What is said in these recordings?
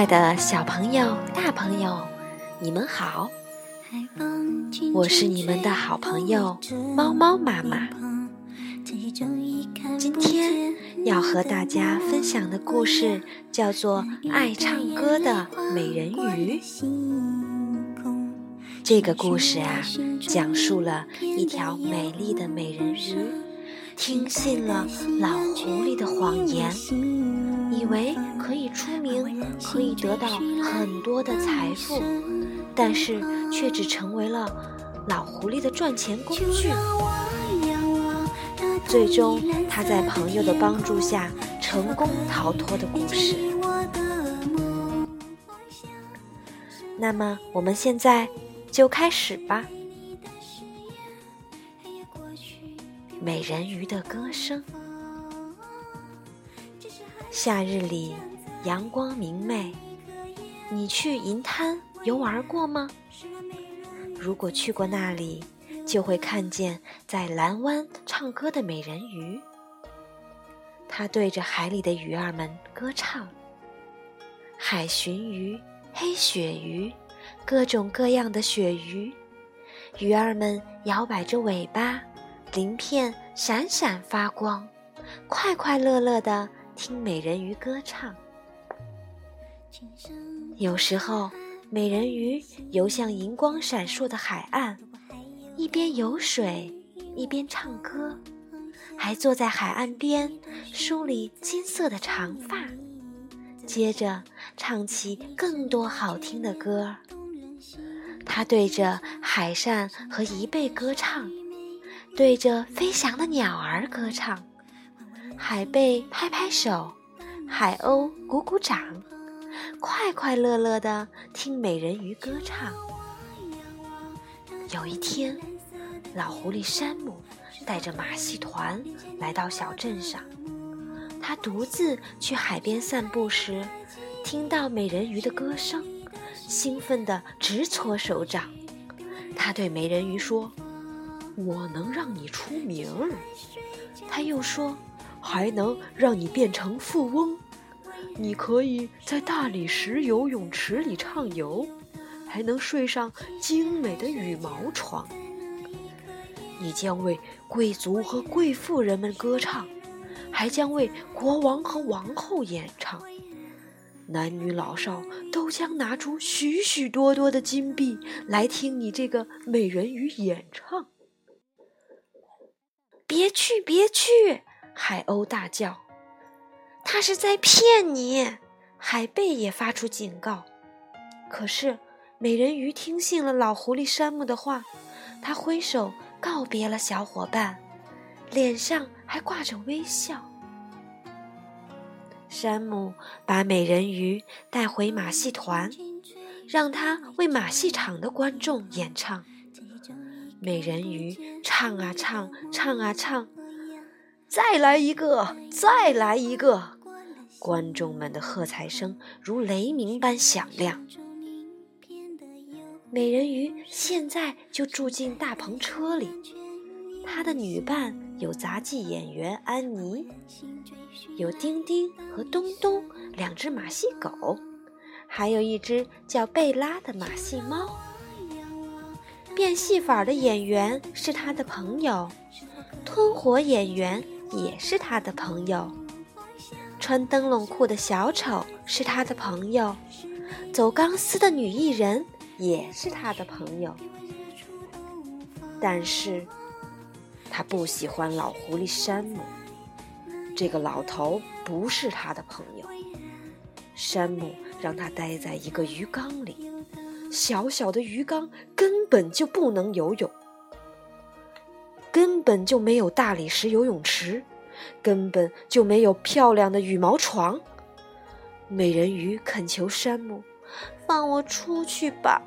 亲爱的小朋友、大朋友，你们好！我是你们的好朋友猫猫妈妈。今天要和大家分享的故事叫做《爱唱歌的美人鱼》。这个故事啊，讲述了一条美丽的美人鱼听信了老狐狸的谎言，以为可以出名，可以得到很多的财富，但是却只成为了老狐狸的赚钱工具。最终，他在朋友的帮助下成功逃脱的故事。那么，我们现在就开始吧。美人鱼的歌声。夏日里，阳光明媚。你去银滩游玩过吗？如果去过那里，就会看见在蓝湾唱歌的美人鱼，它对着海里的鱼儿们歌唱。海鲟鱼、黑鳕鱼，各种各样的鳕鱼，鱼儿们摇摆着尾巴，鳞片闪闪发光，快快乐乐地听美人鱼歌唱。有时候，美人鱼游向银光闪烁的海岸。一边游水，一边唱歌，还坐在海岸边梳理金色的长发，接着唱起更多好听的歌。他对着海扇和贻贝歌唱，对着飞翔的鸟儿歌唱。海贝拍拍手，海鸥鼓鼓掌，快快乐乐地听美人鱼歌唱。有一天。老狐狸山姆带着马戏团来到小镇上。他独自去海边散步时，听到美人鱼的歌声，兴奋地直搓手掌。他对美人鱼说：“我能让你出名儿。”他又说：“还能让你变成富翁。你可以在大理石游泳池里畅游，还能睡上精美的羽毛床。”你将为贵族和贵妇人们歌唱，还将为国王和王后演唱。男女老少都将拿出许许多多的金币来听你这个美人鱼演唱。别去，别去！海鸥大叫。他是在骗你。海贝也发出警告。可是美人鱼听信了老狐狸山姆的话，他挥手。告别了小伙伴，脸上还挂着微笑。山姆把美人鱼带回马戏团，让他为马戏场的观众演唱。美人鱼唱啊唱，唱啊唱，再来一个，再来一个！观众们的喝彩声如雷鸣般响亮。美人鱼现在就住进大篷车里，她的女伴有杂技演员安妮，有丁丁和东东两只马戏狗，还有一只叫贝拉的马戏猫。变戏法的演员是他的朋友，吞火演员也是他的朋友，穿灯笼裤的小丑是他的朋友，走钢丝的女艺人。也是他的朋友，但是他不喜欢老狐狸山姆。这个老头不是他的朋友。山姆让他待在一个鱼缸里，小小的鱼缸根本就不能游泳，根本就没有大理石游泳池，根本就没有漂亮的羽毛床。美人鱼恳求山姆：“放我出去吧。”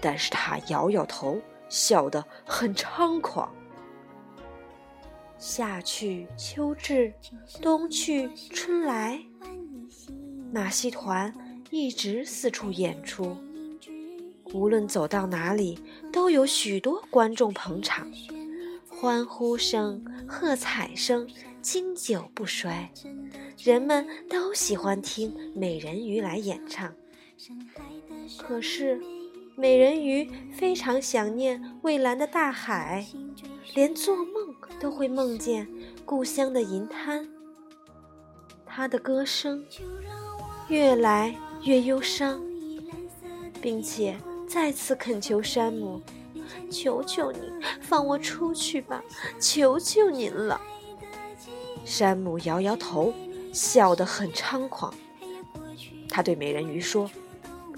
但是他摇摇头，笑得很猖狂。夏去秋至，冬去春来，马戏团一直四处演出，无论走到哪里，都有许多观众捧场，欢呼声、喝彩声经久不衰，人们都喜欢听美人鱼来演唱。可是，美人鱼非常想念蔚蓝的大海，连做梦都会梦见故乡的银滩。她的歌声越来越忧伤，并且再次恳求山姆：“求求你，放我出去吧！求求您了。”山姆摇摇头。笑得很猖狂，他对美人鱼说：“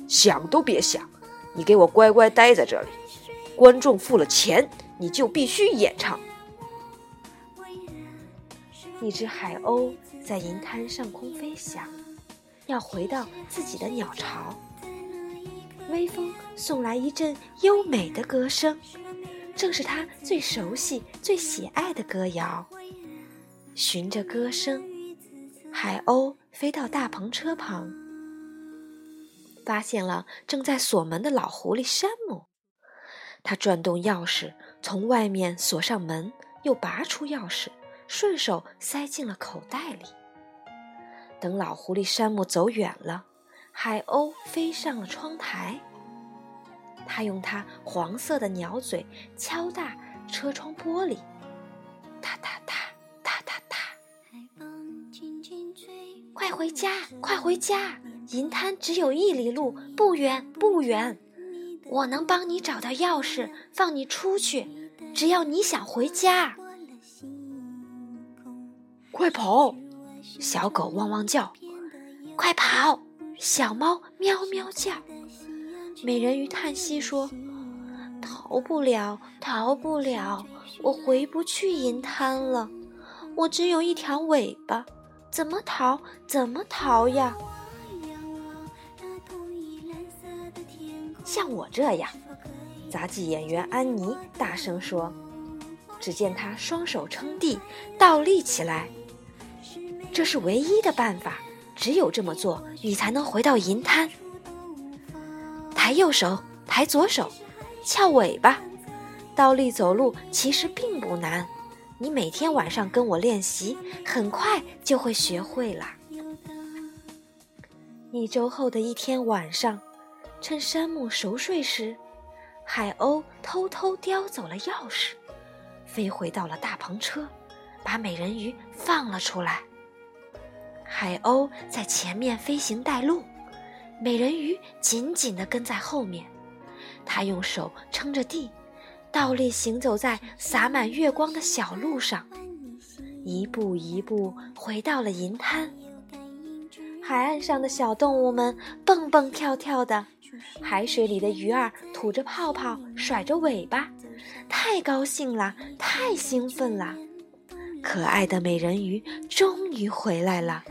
想都别想，你给我乖乖待在这里。观众付了钱，你就必须演唱。”一只海鸥在银滩上空飞翔，要回到自己的鸟巢。微风送来一阵优美的歌声，正是他最熟悉、最喜爱的歌谣。循着歌声。海鸥飞到大篷车旁，发现了正在锁门的老狐狸山姆。他转动钥匙，从外面锁上门，又拔出钥匙，顺手塞进了口袋里。等老狐狸山姆走远了，海鸥飞上了窗台。它用它黄色的鸟嘴敲打车窗玻璃，哒哒哒哒哒哒。快回家！快回家！银滩只有一里路，不远不远。我能帮你找到钥匙，放你出去。只要你想回家，快跑！小狗汪汪叫，快跑！小猫喵喵叫。美人鱼叹息说：“逃不了，逃不了，我回不去银滩了。我只有一条尾巴。”怎么逃？怎么逃呀？像我这样，杂技演员安妮大声说。只见她双手撑地，倒立起来。这是唯一的办法，只有这么做，你才能回到银滩。抬右手，抬左手，翘尾巴，倒立走路其实并不难。你每天晚上跟我练习，很快就会学会了。一周后的一天晚上，趁山姆熟睡时，海鸥偷偷叼走了钥匙，飞回到了大篷车，把美人鱼放了出来。海鸥在前面飞行带路，美人鱼紧紧地跟在后面，她用手撑着地。倒立行走在洒满月光的小路上，一步一步回到了银滩。海岸上的小动物们蹦蹦跳跳的，海水里的鱼儿吐着泡泡，甩着尾巴，太高兴了，太兴奋了！可爱的美人鱼终于回来了，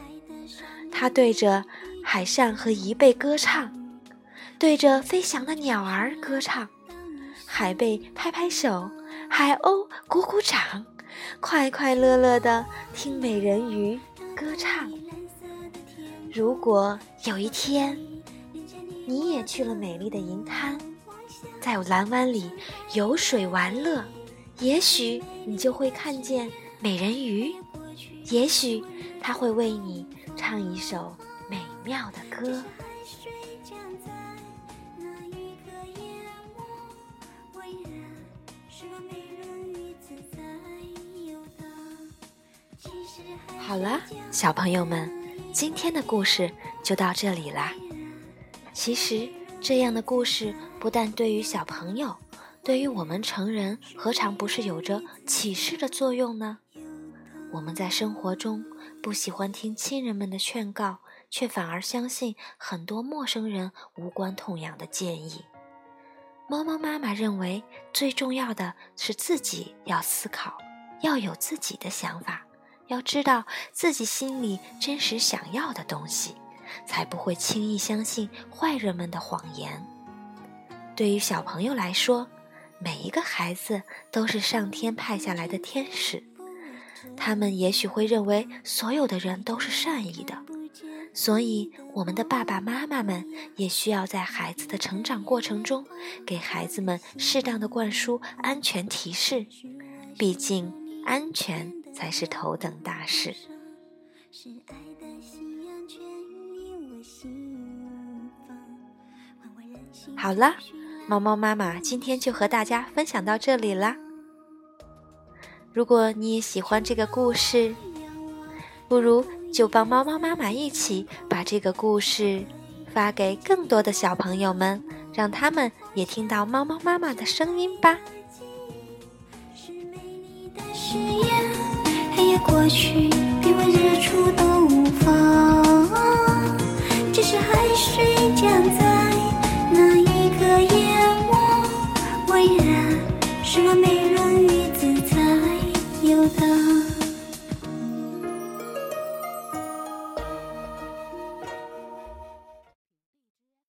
它对着海上和贻贝歌唱，对着飞翔的鸟儿歌唱。海贝拍拍手，海鸥鼓鼓掌，快快乐乐地听美人鱼歌唱。如果有一天你也去了美丽的银滩，在蓝湾里游水玩乐，也许你就会看见美人鱼，也许它会为你唱一首美妙的歌。好了，小朋友们，今天的故事就到这里啦。其实，这样的故事不但对于小朋友，对于我们成人，何尝不是有着启示的作用呢？我们在生活中不喜欢听亲人们的劝告，却反而相信很多陌生人无关痛痒的建议。猫猫妈妈认为，最重要的是自己要思考，要有自己的想法。要知道自己心里真实想要的东西，才不会轻易相信坏人们的谎言。对于小朋友来说，每一个孩子都是上天派下来的天使，他们也许会认为所有的人都是善意的，所以我们的爸爸妈妈们也需要在孩子的成长过程中给孩子们适当的灌输安全提示。毕竟安全才是头等大事。好啦，猫猫妈妈今天就和大家分享到这里啦。如果你也喜欢这个故事，不如就帮猫猫妈妈一起把这个故事发给更多的小朋友们，让他们也听到猫猫妈妈的声音吧。黑夜过去，比日出都无妨，只是海水。